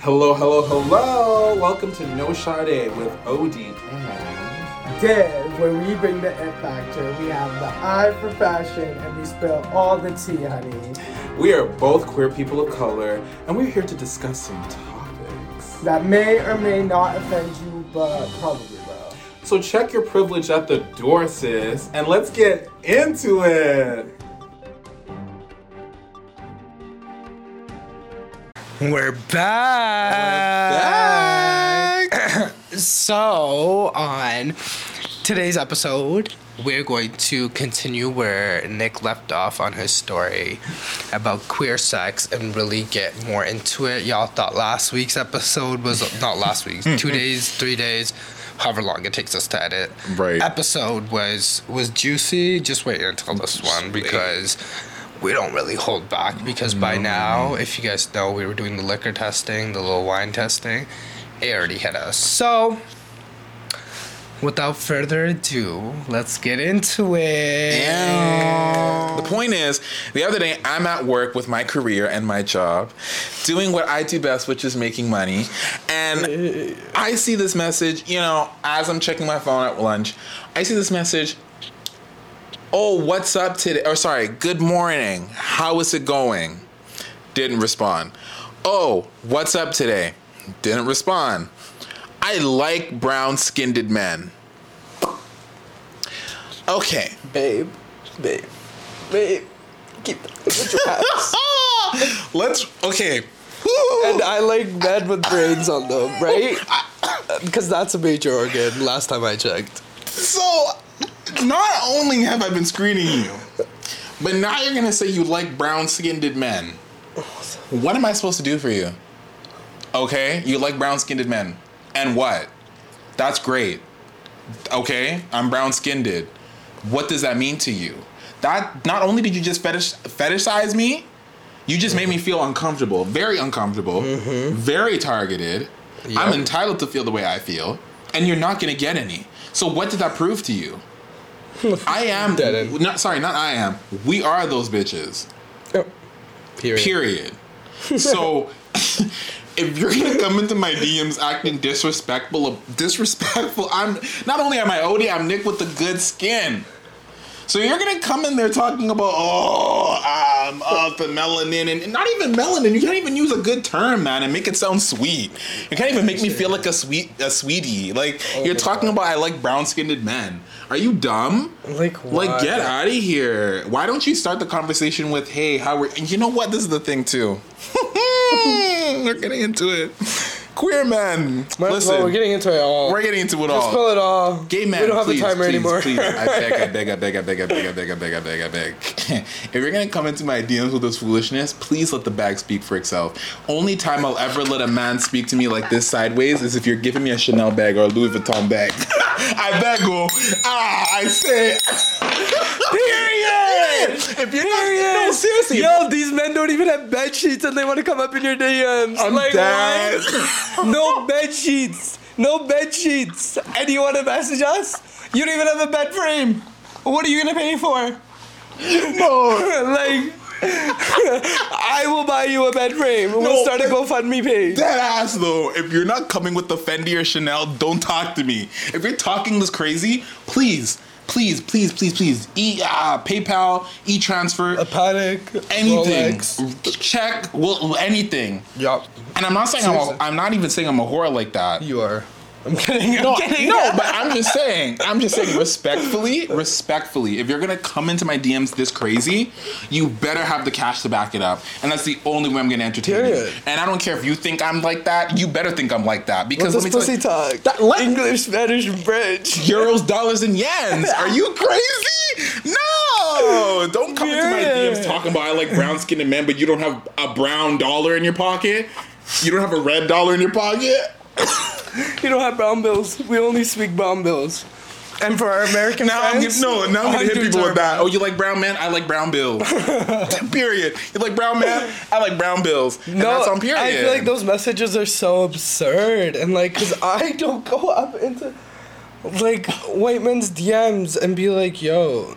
Hello, hello, hello! Welcome to No Sade with Odie and Dev, where we bring the it factor, we have the eye for fashion, and we spill all the tea, honey. we are both queer people of color, and we're here to discuss some topics. That may or may not offend you, but probably will. So check your privilege at the door, sis, and let's get into it. We're back. We're back. so, on today's episode, we're going to continue where Nick left off on his story about queer sex and really get more into it. Y'all thought last week's episode was not last week's, two days, three days, however long it takes us to edit. Right. Episode was was juicy. Just wait until this one because we don't really hold back because by now, if you guys know, we were doing the liquor testing, the little wine testing, it already hit us. So, without further ado, let's get into it. The point is, the other day I'm at work with my career and my job, doing what I do best, which is making money. And eh. I see this message, you know, as I'm checking my phone at lunch, I see this message. Oh, what's up today? Or oh, sorry, good morning. How is it going? Didn't respond. Oh, what's up today? Didn't respond. I like brown skinned men. Okay. Babe, babe, babe, keep with your pants. Let's okay. and I like men with brains on them, right? Because uh, that's a major organ. Last time I checked. So, not only have I been screening you, but now you're gonna say you like brown-skinned men. What am I supposed to do for you? Okay, you like brown-skinned men, and what? That's great. Okay, I'm brown-skinned. What does that mean to you? That not only did you just fetish fetishize me, you just made me mm-hmm. feel uncomfortable, very uncomfortable, mm-hmm. very targeted. I'm entitled to feel the way I feel, and you're not gonna get any. So what did that prove to you? I am Didn't. not sorry, not I am. We are those bitches. Period. Period. So if you're gonna come into my DMs acting disrespectful, disrespectful, I'm not only am I Odie, I'm Nick with the good skin. So you're gonna come in there talking about oh I'm up and melanin and not even melanin. You can't even use a good term, man, and make it sound sweet. You can't even make me feel like a sweet a sweetie. Like oh, you're my talking about I like brown skinned men. Are you dumb? Like what? Like, get out of here. Why don't you start the conversation with, hey, how are And you know what? This is the thing, too. We're getting into it. Queer men. Might Listen, well, we're getting into it all. we're getting into it all. Just all. spill it all. Gay men, We don't have please, the timer please, anymore. Please, I beg, I beg, I beg, I beg, I beg, I beg, I beg, I beg, I beg. if you're gonna come into my DMs with this foolishness, please let the bag speak for itself. Only time I'll ever let a man speak to me like this sideways is if you're giving me a Chanel bag or a Louis Vuitton bag. I beg, oh, ah, I say. If you're not, no, seriously. Yo, these men don't even have bed sheets and they want to come up in your DMs. I'm like dead. what? No bed sheets. No bed sheets. And you want to message us? You don't even have a bed frame. What are you gonna pay for? no. like, I will buy you a bed frame. We'll No, start a GoFundMe page. That ass though. If you're not coming with the Fendi or Chanel, don't talk to me. If you're talking this crazy, please, please, please, please, please, e uh, PayPal, e transfer, A panic. anything, Rolex. check, well, anything. Yup. And I'm not saying I'm, a. I'm not even saying I'm a whore like that. You are. I'm kidding. I'm No, kidding. no, but I'm just saying. I'm just saying respectfully, respectfully. If you're gonna come into my DMs this crazy, you better have the cash to back it up, and that's the only way I'm gonna entertain you. And I don't care if you think I'm like that. You better think I'm like that because let this me pussy tell you, talk? That- let- English, Spanish, French. euros, dollars, and yens. Are you crazy? No! Don't come into my DMs talking about I like brown skinned men, but you don't have a brown dollar in your pocket. You don't have a red dollar in your pocket. You don't have brown bills. We only speak brown bills. And for our American Now I'm friends, gonna, no, now I'm gonna hit people are with that. Oh, you like brown men? I like brown bills. period. You like brown men? I like brown bills. And No, that's on period. I feel like those messages are so absurd, and like, cause I don't go up into like white men's DMs and be like, "Yo,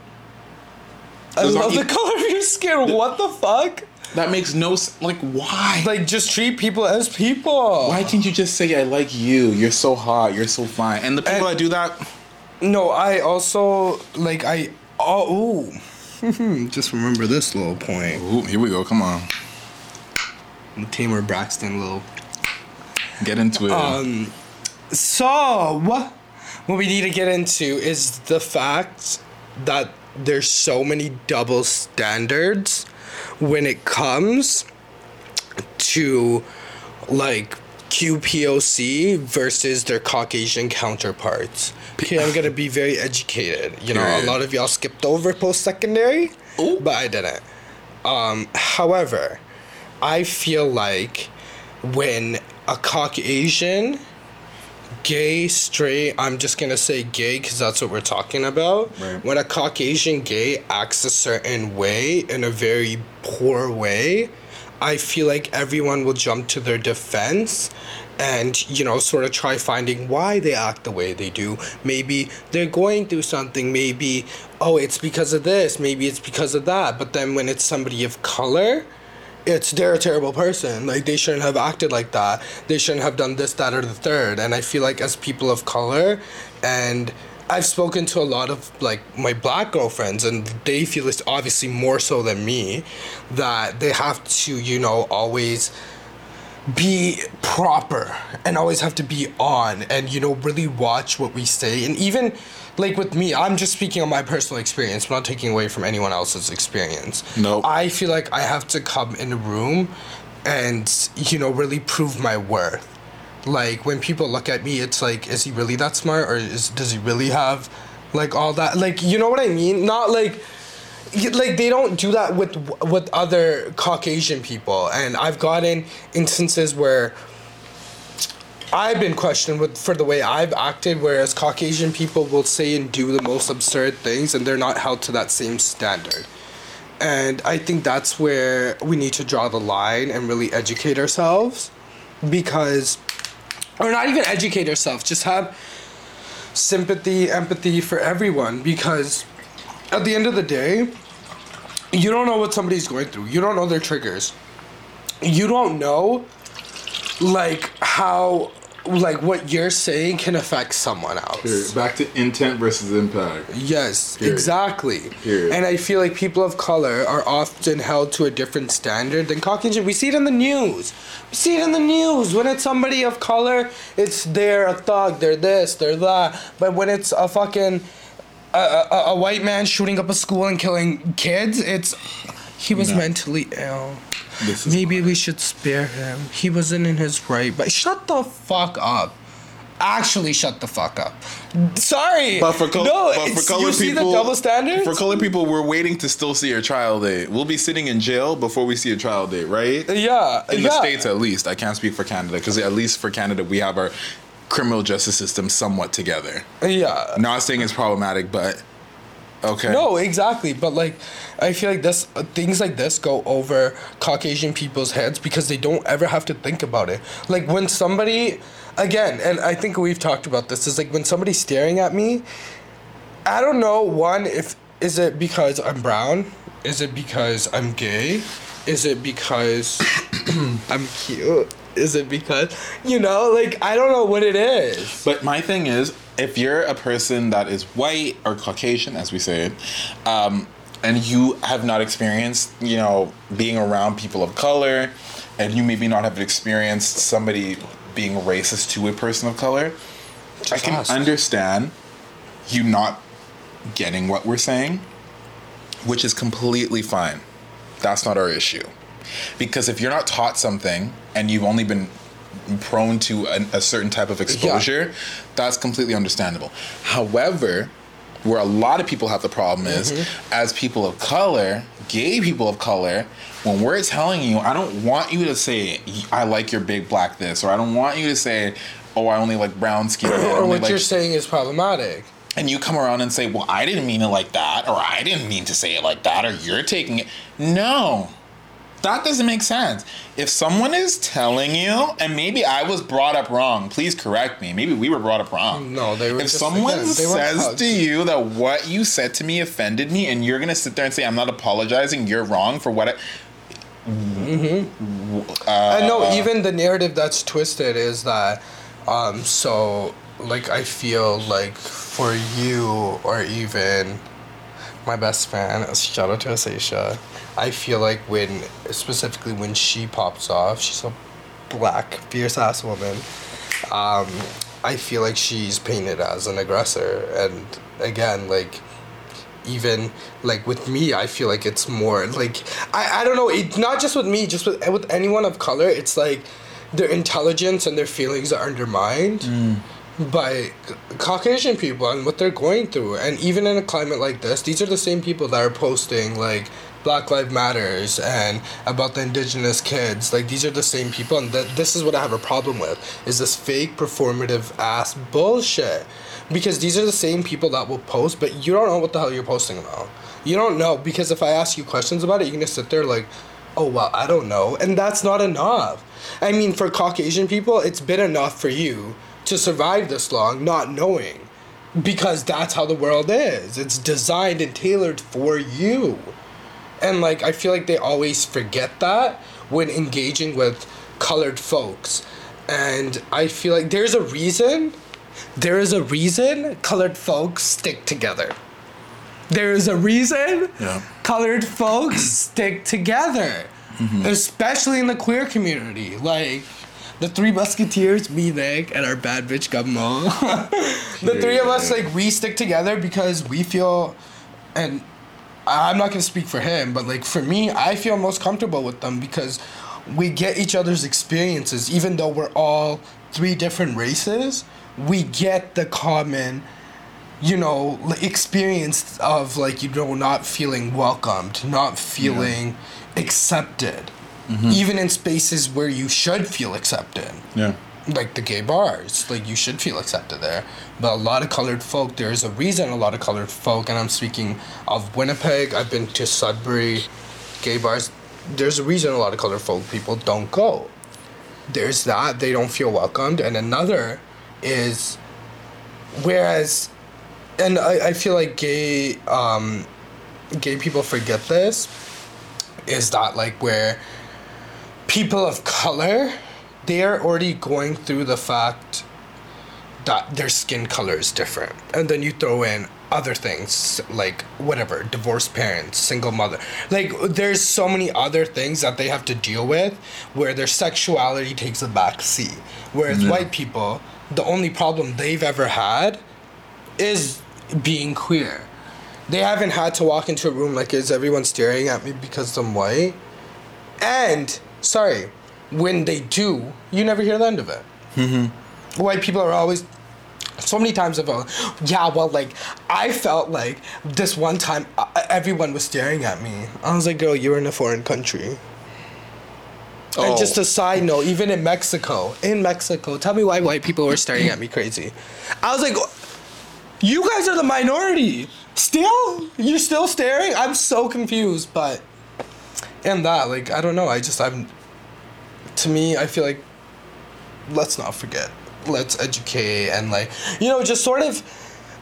I Those love aren't the color of your skin. What the fuck? That makes no s- like why? Like just treat people as people. why can't you just say I like you? You're so hot. You're so fine. And the people that do that, No, I also like I oh ooh. just remember this little point. ooh, here we go. Come on, Tamar Braxton little get into it. Um, so what what we need to get into is the fact that there's so many double standards when it comes to like QPOC versus their Caucasian counterparts. Okay, I'm gonna be very educated. You know, a lot of y'all skipped over post secondary, but I didn't. Um, however, I feel like when a Caucasian, gay, straight, I'm just gonna say gay because that's what we're talking about. Right. When a Caucasian gay acts a certain way in a very poor way, I feel like everyone will jump to their defense and, you know, sort of try finding why they act the way they do. Maybe they're going through something, maybe, oh, it's because of this, maybe it's because of that. But then when it's somebody of color, it's they're a terrible person. Like they shouldn't have acted like that. They shouldn't have done this, that, or the third. And I feel like as people of color, and I've spoken to a lot of like my black girlfriends, and they feel it's obviously more so than me, that they have to, you know, always be proper and always have to be on and you know really watch what we say and even like with me i'm just speaking on my personal experience. I'm not taking away from anyone else's experience. Nope. i feel like i have to come in a room and you know really prove my worth. Like when people look at me it's like is he really that smart? Or is does he really have like all that? Like you know what i mean? Not like like they don't do that with with other Caucasian people, and I've gotten instances where I've been questioned with for the way I've acted, whereas Caucasian people will say and do the most absurd things, and they're not held to that same standard. And I think that's where we need to draw the line and really educate ourselves, because, or not even educate ourselves, just have sympathy, empathy for everyone, because at the end of the day, you don't know what somebody's going through. You don't know their triggers. You don't know like how like what you're saying can affect someone else. Back to intent versus impact. Yes, Period. exactly. Period. And I feel like people of color are often held to a different standard than Caucasian. We see it in the news. We see it in the news. When it's somebody of color, it's they're a thug, they're this, they're that. But when it's a fucking a, a, a white man shooting up a school and killing kids, it's he was No. mentally ill. This is Maybe we should spare him. He wasn't in his right. But shut the fuck up. Actually, shut the fuck up. Sorry. But for, col- no, but for color you see people, the double standards. For color people, we're waiting to still see a trial date. We'll be sitting in jail before we see a trial date, right? yeah, In yeah. the states, at least. I can't speak for Canada because at least for Canada, we have our criminal justice system somewhat together. Yeah. Not saying it's problematic, but okay. No, exactly. But like, I feel like this uh, things like this go over Caucasian people's heads because they don't ever have to think about it. Like when somebody, again, and I think we've talked about this is like when somebody's staring at me. I don't know. One, if is it because I'm brown? Is it because I'm gay? Is it because I'm cute? Is it because you know, like I don't know what it is. But my thing is, if you're a person that is white or Caucasian, as we say it, um, and you have not experienced, you know, being around people of color, and you maybe not have experienced somebody being racist to a person of color, I can ask. understand you not getting what we're saying, which is completely fine. That's not our issue. Because if you're not taught something and you've only been prone to a, a certain type of exposure, that's completely understandable. However, where a lot of people have the problem is, mm-hmm. as people of color, gay people of color, when we're telling you, I don't want you to say, I like your big black this, or I don't want you to say, oh, I only like brown skin. Or what like you're saying is problematic. and you come around and say, "Well, I didn't mean it like that," or "I didn't mean to say it like that," or "You're taking it." No, that doesn't make sense. If someone is telling you, and maybe I was brought up wrong, please correct me. Maybe we were brought up wrong. No, they were If just- someone again, says to you that what you said to me offended me, and you're gonna sit there and say, "I'm not apologizing," you're wrong for what. I, Mm-hmm. I know. Even the narrative that's twisted is that, um, so like I feel like for you or even my best friend, shout out to Asasia. I feel like when specifically when she pops off, she's a black fierce ass woman. Um, I feel like she's painted as an aggressor, and again, like even like with me i feel like it's more like i, I don't know it's not just with me just with, with anyone of color it's like their intelligence and their feelings are undermined mm. By caucasian people and what they're going through and even in a climate like this these are the same people that are posting like Black Lives Matters and about the indigenous kids. Like these are the same people, and th- this is what I have a problem with: is this fake performative ass bullshit. Because these are the same people that will post, but you don't know what the hell you're posting about. You don't know because if I ask you questions about it, you're gonna sit there like, oh well, I don't know, and that's not enough. I mean, for Caucasian people, it's been enough for you to survive this long, not knowing because that's how the world is. It's designed and tailored for you. And like I feel like they always forget that when engaging with colored folks. And I feel like there's a reason there is a reason colored folks stick together. There is a reason yeah. colored folks stick together. Mm-hmm. Especially in the queer community. Like the three musketeers, me, Nick, and our bad bitch Gummo. the three of us, like, we stick together because we feel, and I'm not gonna speak for him, but like for me, I feel most comfortable with them because we get each other's experiences, even though we're all three different races. We get the common, you know, experience of like you know not feeling welcomed, not feeling yeah. accepted, mm-hmm. even in spaces where you should feel accepted. Yeah like the gay bars like you should feel accepted there but a lot of colored folk there's a reason a lot of colored folk and i'm speaking of winnipeg i've been to sudbury gay bars there's a reason a lot of colored folk people don't go there's that they don't feel welcomed and another is whereas and i, I feel like gay um, gay people forget this is that like where people of color they're already going through the fact that their skin color is different. And then you throw in other things like whatever, divorced parents, single mother. Like there's so many other things that they have to deal with where their sexuality takes a back seat. Whereas yeah. white people, the only problem they've ever had is being queer. They haven't had to walk into a room like is everyone staring at me because I'm white? And sorry, when they do, you never hear the end of it. Mm-hmm. White people are always so many times about yeah well like i felt like this one time uh, everyone was staring at me i was like girl you're in a foreign country oh. and just a side note even in mexico in mexico tell me why white people were staring at me crazy i was like you guys are the minority still you're still staring i'm so confused but and that like i don't know i just i'm to me, I feel like let's not forget. Let's educate and like you know just sort of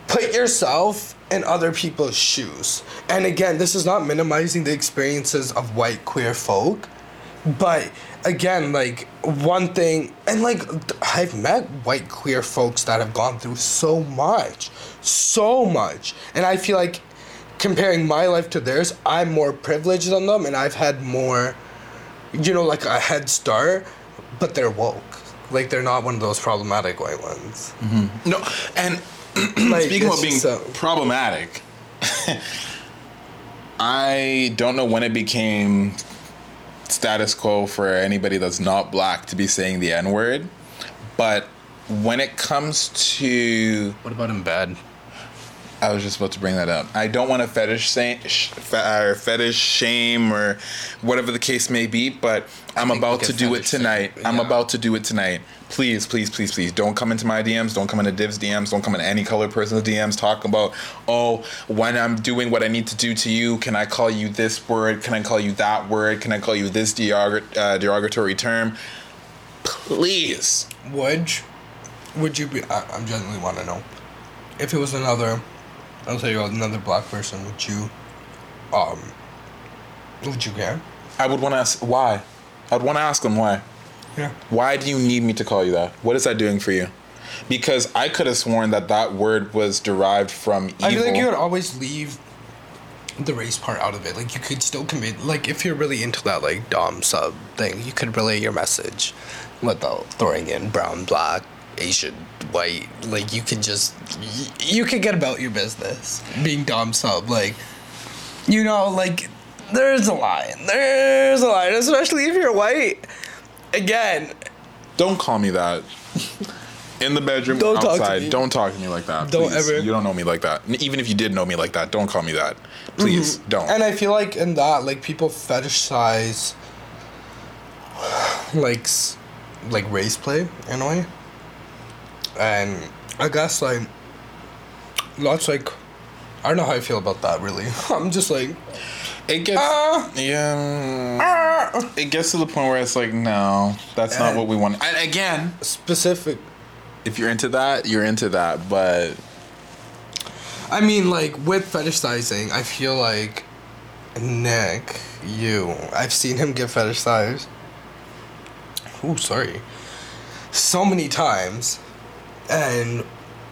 put yourself in other people's shoes. And again, this is not minimizing the experiences of white queer folk, but again, like one thing, and like I've met white queer folks that have gone through so much, so much, and I feel like comparing my life to theirs, I'm more privileged than them, and I've had more you know, like a head start, but they're woke. Like they're not one of those problematic white ones. Mm-hmm. No, and like, speaking about being so, problematic, I don't know when it became status quo for anybody that's not black to be saying the N word, but when it comes to what about in bed? I was just about to bring that up. I don't want to fetish say, or fetish shame or whatever the case may be, but I'm about to do it tonight. yeah. I'm about to do it tonight. Please, please, please, please don't come into my DMs. Don't come into Div's DMs. Don't come into any colored person's DMs. Talk about, oh, when I'm doing what I need to do to you, can I call you this word? Can I call you that word? Can I call you this derog- uh, derogatory term? Please. Would, would you be? I, I genuinely want to know if it was another I'll tell you another black person. Would you, um, would you care? I would want to ask why. I'd want to ask them why. Yeah. Why do you need me to call you that? What is that doing for you? Because I could have sworn that that word was derived from evil. I feel like you would always leave the race part out of it. Like you could still commit. like if you're really into that like dom sub thing, you could relay your message without throwing in brown, black, Asian, white. Like you can just, you can get about your business being dom sub. Like, you know, like there's a line. There's a line, especially if you're white. Again, Don't call me that. In the bedroom, Don't talk to outside, me. don't talk to me like that. Don't please. ever. You don't know me like that. Even if you did know me like that, don't call me that. Please, don't. Mm-hmm. And I feel like in that, like people fetishize, like, like race play in a way. And I guess like, lots like, I don't know how I feel about that really. I'm just like, it gets Ah. yeah. It gets to the point where it's like, no, that's not what we want. And again, specific. if you're into that, you're into that. But I mean, like with fetishizing, I feel like Nick, you, I've seen him get fetishized. Oh, sorry. So many times, and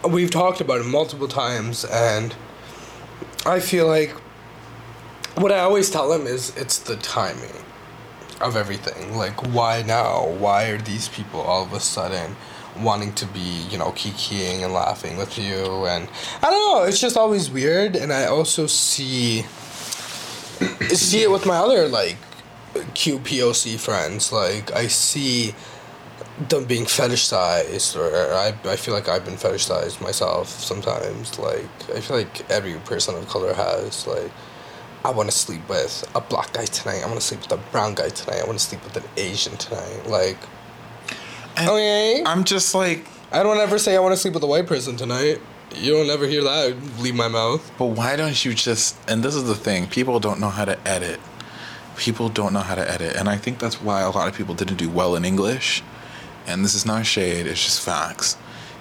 we've talked about it multiple times, and I feel like what I always tell him is it's the timing of everything. Like, why now? Why are these people all of a sudden wanting to be, you know, kikiing and laughing with you? And I don't know. It's just always weird. And I also see see it with my other like QPOC friends. Like, I see them being fetishized, or I, I feel like I've been fetishized myself sometimes. Like, I feel like every person of color has like. I want to sleep with a black guy tonight. I want to sleep with a brown guy tonight. I want to sleep with an Asian tonight. Like, And okay. I'm just like, I don't ever say I want to sleep with a white person tonight. You don't ever hear that leave my mouth. but why don't you just? And this is the thing: people don't know how to edit. People don't know how to edit, and I think that's why a lot of people didn't do well in English. And this is not shade; it's just facts.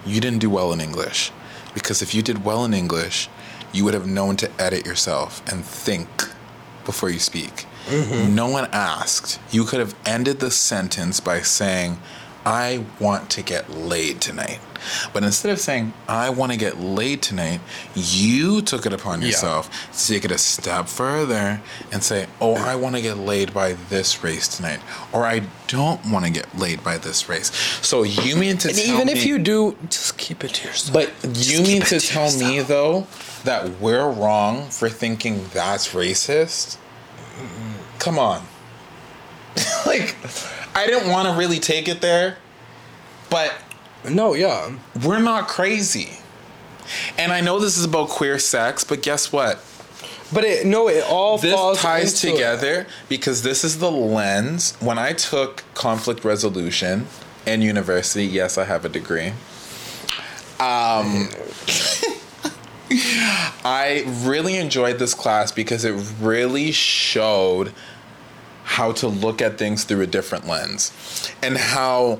You didn't do well in English, because if you did well in English, you would have known to edit yourself and think before you speak. Mm-hmm. No one asked. You could have ended the sentence by saying, I want to get laid tonight. But instead of saying, I want to get laid tonight, you took it upon Yeah. yourself to take it a step further and say, Oh, I want to get laid by this race tonight. Or I don't want to get laid by this race. So you mean to And tell even me, if you do, just keep it to yourself. but Just you mean to it tell me though that we're wrong for thinking that's racist? Come on. like, I didn't want to really take it there, but No, yeah. we're not crazy. And I know this is about queer sex, but guess what? But it no, it all This falls ties into it. together because this is the lens. When I took conflict resolution in university, yes, I have a degree. Um, I really enjoyed this class because it really showed how to look at things through a different lens and how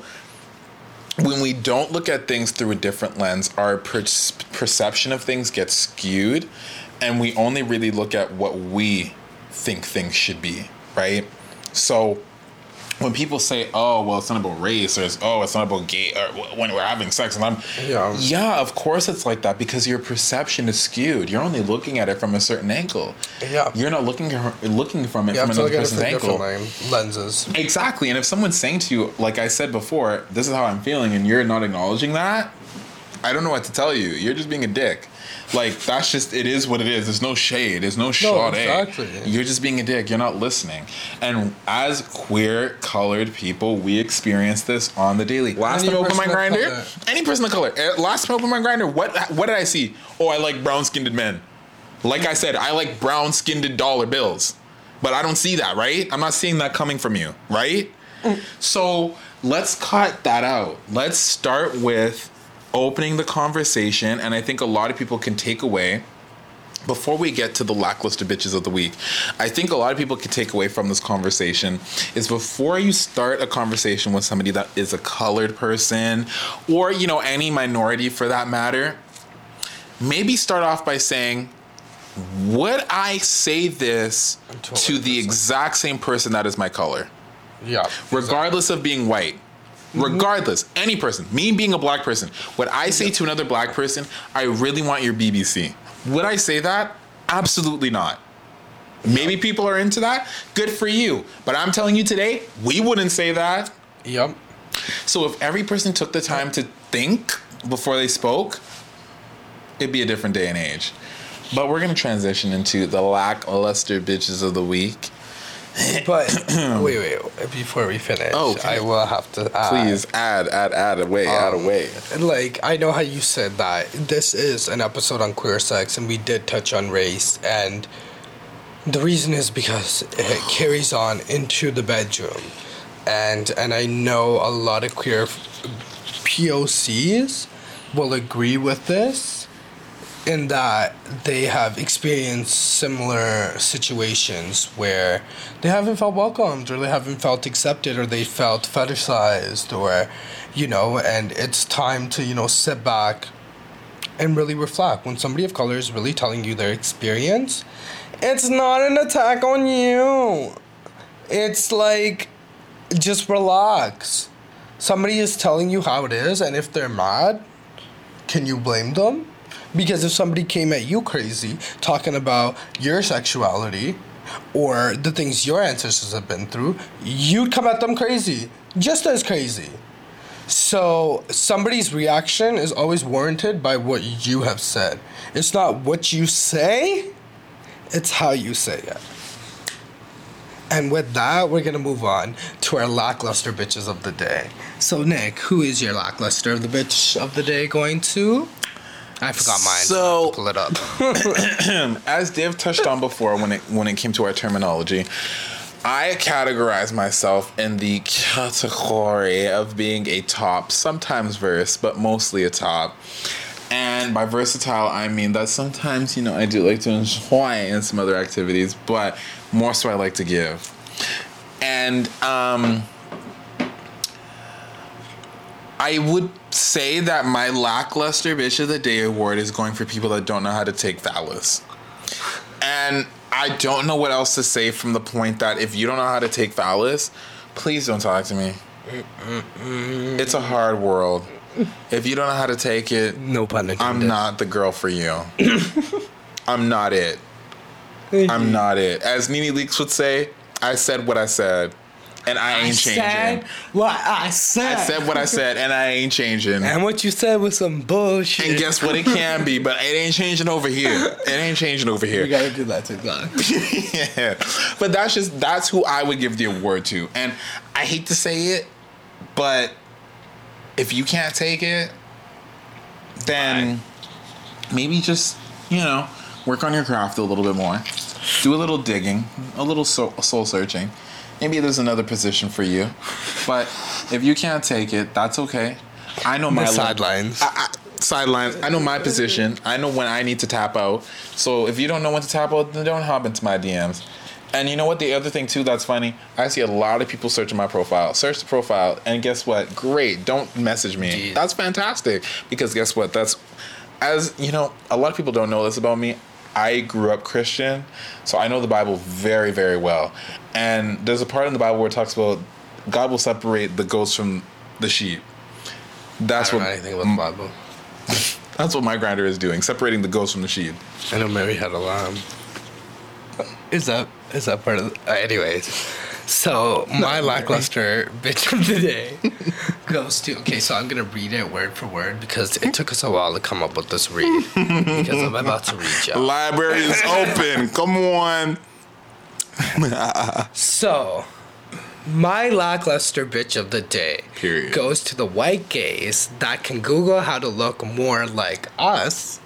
when we don't look at things through a different lens, our per- perception of things gets skewed, and we only really look at what we think things should be, right? So when people say, "Oh, well, it's not about race," or it's, "Oh, it's not about gay," or when we're having sex, and I'm, Yeah. yeah, of course it's like that because your perception is skewed. You're only looking at it from a certain angle. Yeah. you're not looking looking from it You from another look at it person's angle. lenses. Exactly. And if someone's saying to you, like I said before, this is how I'm feeling, and you're not acknowledging that, I don't know what to tell you. You're just being a dick. Like that's just it is what it is. There's no shade. There's no shade. exactly. You're just being a dick. You're not listening. And as queer colored people, we experience this on the daily. Last Any time I opened my Grindr, color. any person of color. eh, Last time I opened my Grindr, what what did I see? Oh, I like brown skinned men. Like I said, I like brown skinned dollar bills. But I don't see that, right? I'm not seeing that coming from you, right? So let's cut that out. Let's start with opening the conversation, and I think a lot of people can take away. Before we get to the lackluster bitches of the week, I think a lot of people can take away from this conversation is before you start a conversation with somebody that is a colored person or, you know, any minority for that matter, maybe start off by saying, would I say this Totally to the exact same person that is my color? Yeah. regardless of being white. Mm-hmm. Regardless, any person, me being a black person, would I say to another black person, I really want your BBC? Would I say that? Absolutely not. Maybe people are into that. Good for you. But I'm telling you today, we wouldn't say that. Yep. So if every person took the time to think before they spoke, it'd be a different day and age. But we're gonna transition into the lackluster bitches of the week. But wait, wait. Before we finish, Oh, okay. I will have to add. Please add, add, add away, add Um, away. Like I know how you said that this is an episode on queer sex, and we did touch on race, and the reason is because it carries on into the bedroom, and and I know a lot of queer POCs will agree with this in that they have experienced similar situations where they haven't felt welcomed or they haven't felt accepted or they felt fetishized or you know and it's time to you know sit back and really reflect. When somebody of color is really telling you their experience it's not an attack on you. It's like just relax. Somebody is telling you how it is and if they're mad can you blame them? Because if somebody came at you crazy talking about your sexuality or the things your ancestors have been through, you'd come at them crazy, just as crazy. So somebody's reaction is always warranted by what you have said. It's not what you say, it's how you say it. And with that, we're gonna move on to our lackluster bitches of the day. So, Nick, who is your lackluster of the bitch of the day going to? I forgot mine. So- pull it up. as Div touched on before when it when it came to our terminology, I categorize myself in the category of being a top, sometimes verse, but mostly a top. And by versatile, I mean that sometimes, you know, I do like to enjoy in some other activities, but more so I like to give. And um I would say that my lackluster bitch of the day award is going for people that don't know how to take phallus. And I don't know what else to say from the point that if you don't know how to take phallus, please don't talk to me. It's a hard world. If you don't know how to take it, no pun intended. I'm not the girl for you. I'm not it. I'm not it. As NeNe Leakes would say, I said what I said, and I ain't changing. what I said. I said what I said, and I ain't changing. And what you said was some bullshit. And guess what? It can be, but it ain't changing over here. It ain't changing over here. You gotta do that TikTok. yeah. But that's just that's who I would give the award to. And I hate to say it, but if you can't take it, then maybe just, you know, work on your craft a little bit more. Do a little digging, a little soul, soul searching. Maybe there's another position for you. But if you can't take it, that's okay. I know my sidelines. Sidelines. I know my position. I know when I need to tap out. So if you don't know when to tap out, then don't hop into my DMs. And you know what? The other thing too that's funny. I see a lot of people searching my profile. Search the profile, and guess what? Great. Don't message me. Jeez. That's fantastic. Because guess what? That's as you know. A lot of people don't know this about me. I grew up Christian, so I know the Bible very, very well. And there's a part in the Bible where it talks about God will separate the goats from the sheep. That's what anything about the Bible. that's what my Grindr is doing, separating the goats from the sheep. I know Mary had a lamb. Is that is that part of? The, uh, anyways, so my lackluster bitch of the day goes to. Okay, so I'm gonna read it word for word because it took us a while to come up with this read because I'm about to read y'all. library is open. Come on. So, my lackluster bitch of the day Period. goes to the white gays that can Google how to look more like us,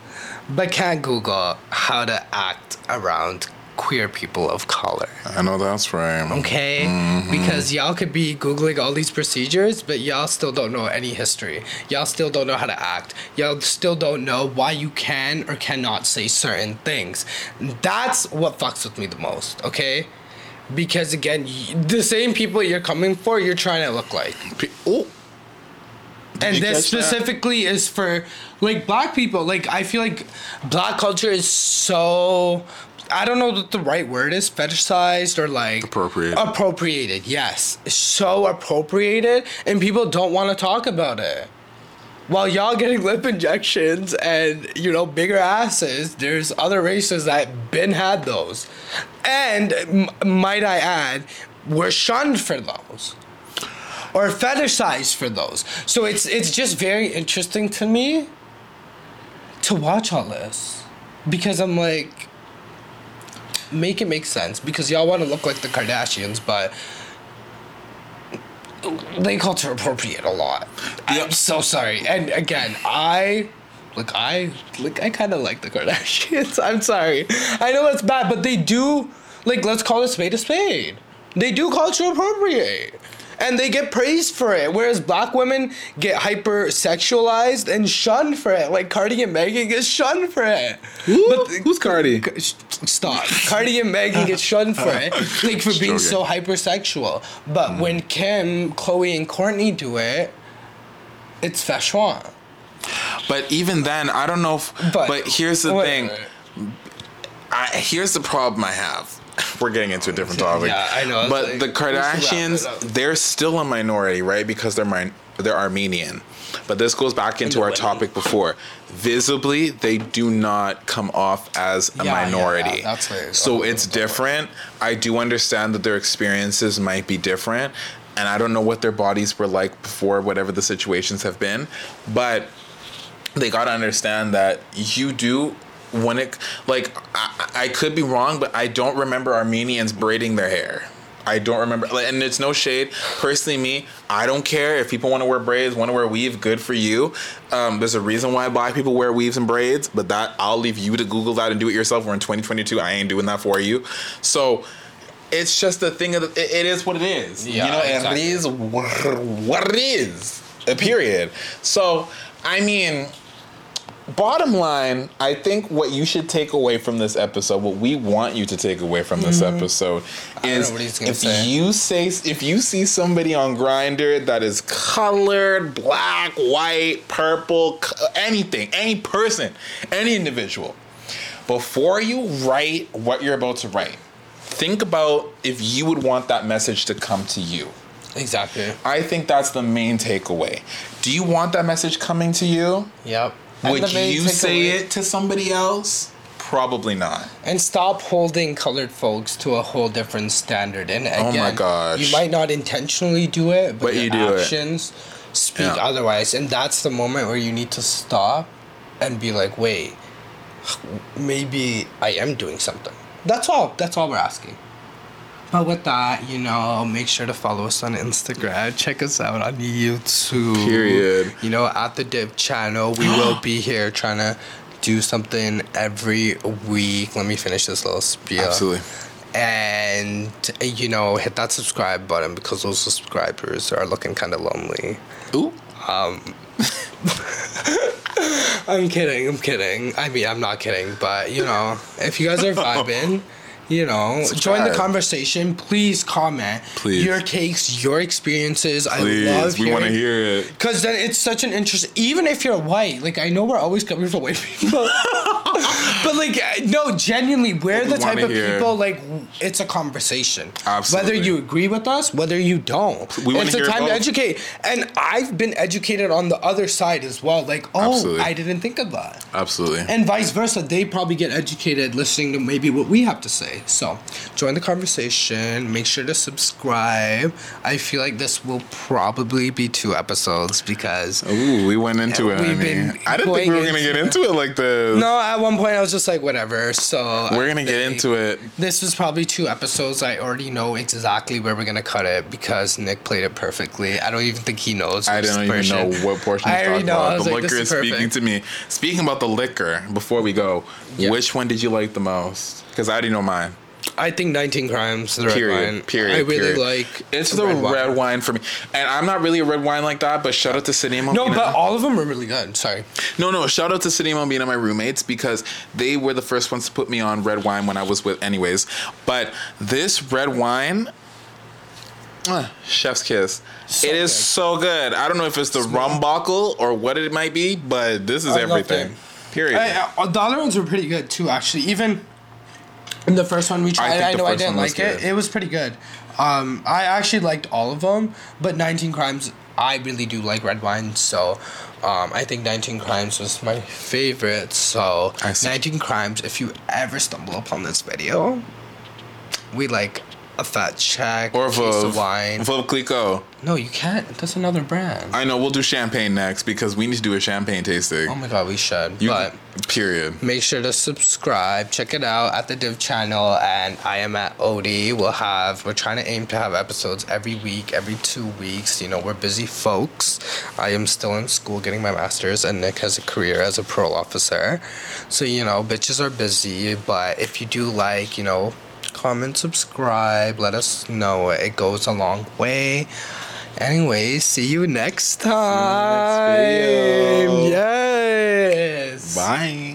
but can't Google how to act around queer people of color. I know that's right. Okay? Mm-hmm. Because y'all could be Googling all these procedures, but y'all still don't know any history. Y'all still don't know how to act. Y'all still don't know why you can or cannot say certain things. That's what fucks with me the most, okay? Because again, the same people you're coming for, you're trying to look like. Oh, and this specifically is for like black people. Like I feel like black culture is so I don't know what the right word is, fetishized or like Appropriated. Appropriated, yes. So appropriated and people don't want to talk about it. While y'all getting lip injections and you know bigger asses, there's other races that been had those, and m- might I add, were shunned for those or fetishized for those. So it's it's just very interesting to me to watch all this because I'm like make it make sense because y'all want to look like the Kardashians, but they culture appropriate a lot. I'm so sorry. And again, I like I like I kind of like the Kardashians. I'm sorry. I know that's bad, but they do like let's call a spade a spade. They do culture appropriate. And they get praised for it, whereas black women get hyper sexualized and shunned for it. Like Cardi and Megan get shunned for it. Who? Who's Cardi? Stop. Cardi and Megan get shunned for it, like for being so hypersexual. But mm. when Kim, Khloé, and Kourtney do it, it's fashion. But even then, I don't know. If, but, But- here's the wait, thing. wait. I, here's the problem I have. We're getting into a different topic. Yeah, I know, But like, the we should wrap it Kardashians, they're still a minority, right? Because they're min- they're Armenian. But this goes back into our topic before. Visibly, they do not come off as a Yeah, yeah, yeah, minority. that's what- so it's different. I do understand that their experiences might be different, and I don't know what their bodies were like before, whatever the situations have been. But they gotta understand that you do when it like I, I could be wrong, but I don't remember Armenians braiding their hair. I don't remember, like, and it's no shade. Personally, me, I don't care if people want to wear braids, want to wear weave. Good for you. Um, there's a reason why black people wear weaves and braids, but that I'll leave you to Google that and do it yourself. We're in 2022. I ain't doing that for you. So it's just the thing of the, it, it is what it is. Yeah, you know, and exactly. it is wh- what it is. A period. So I mean bottom line, I think what you should take away from this episode, what we want you to take away from this mm-hmm. episode, don't is know what he's gonna if say. you say if you see somebody on Grindr that is colored, black, white, purple, anything, any person, any individual, before you write what you're about to write, think about if you would want that message to come to you. Exactly. I think that's the main takeaway. Do you want that message coming to you? Yep. Would you say takeaway- it to somebody else? Probably not. And stop holding colored folks to a whole different standard. And again, Oh my gosh. you might not intentionally do it, but, But your you do it. actions speak Yeah. otherwise. And that's the moment where you need to stop and be like, wait, maybe I am doing something. That's all. That's all we're asking. But with that, you know, make sure to follow us on Instagram. Check us out on YouTube. Period. You know, at the Div channel, we will be here trying to do something every week. Let me finish this little spiel. Absolutely. And, you know, hit that subscribe button because those subscribers are looking kind of lonely. Ooh. Um. I'm kidding. I'm kidding. I mean, I'm not kidding, but you know, if you guys are vibing, you know, join the conversation. Please comment Please. your takes, your experiences. Please, I love we want to hear it. Cause then it's such an interest. Even if you're white, like I know we're always coming for white people, but like no, genuinely, we're We the type of hear- people like it's a conversation. Absolutely. Whether you agree with us, whether you don't, We it's a time to educate. And I've been educated on the other side as well. Like, oh, Absolutely. I didn't think of that. Absolutely. And vice versa, they probably get educated listening to maybe what we have to say. So, join the conversation. Make sure to subscribe. I feel like this will probably be two episodes because Ooh, we went into it. we've been I didn't think we were gonna get into- it like this. no, at one point I was just like, whatever. So We're gonna get into it. This was probably two episodes. I already know exactly where we're gonna cut it because Nick played it perfectly. I don't even think he knows. I don't even know what portion I he's already talking know. About. The like, liquor is is speaking to me. Speaking about the liquor, before we go, which one did you like the most? Because I already know mine. I think 19 Crimes, the red Period. wine. Period. I really period. like. It's the red wine. for me, and I'm not really a red wine like that. But shout out to City No, Mobina. but all of them are really good. Sorry. No, no. Shout out to City Mobina, my roommates, because they were the first ones to put me on red wine when I was with, anyways. But this red wine, Ah, Chef's kiss. So it is good. so good. I don't know if it's the rum buckle or what it might be, but this is I everything. Period. Uh, uh, the other ones were pretty good too, actually. Even in the first one we tried, think I, know I didn't like it. good. It was pretty good. Um, I actually liked all of them, but 19 Crimes, I really do like red wine, so um, I think 19 Crimes was my favorite. So 19 Crimes, if you ever stumble upon this video, we like a fat check, or of wine. Veuve Clicquot. No, you can't. That's another brand. I know we'll do champagne next because we need to do a champagne tasting. oh my god, we should. You- but period. Make sure to subscribe. Check it out at the Div channel, and I am at Odie. We'll have. We're trying to aim to have episodes every week, every two weeks. You know, we're busy folks. I am still in school getting my master's, and Nick has a career as a parole officer. So you know, bitches are busy. But if you do like, you know, comment, subscribe. Let us know. It goes a long way. Anyway, see you next time. video. Yes. Bye.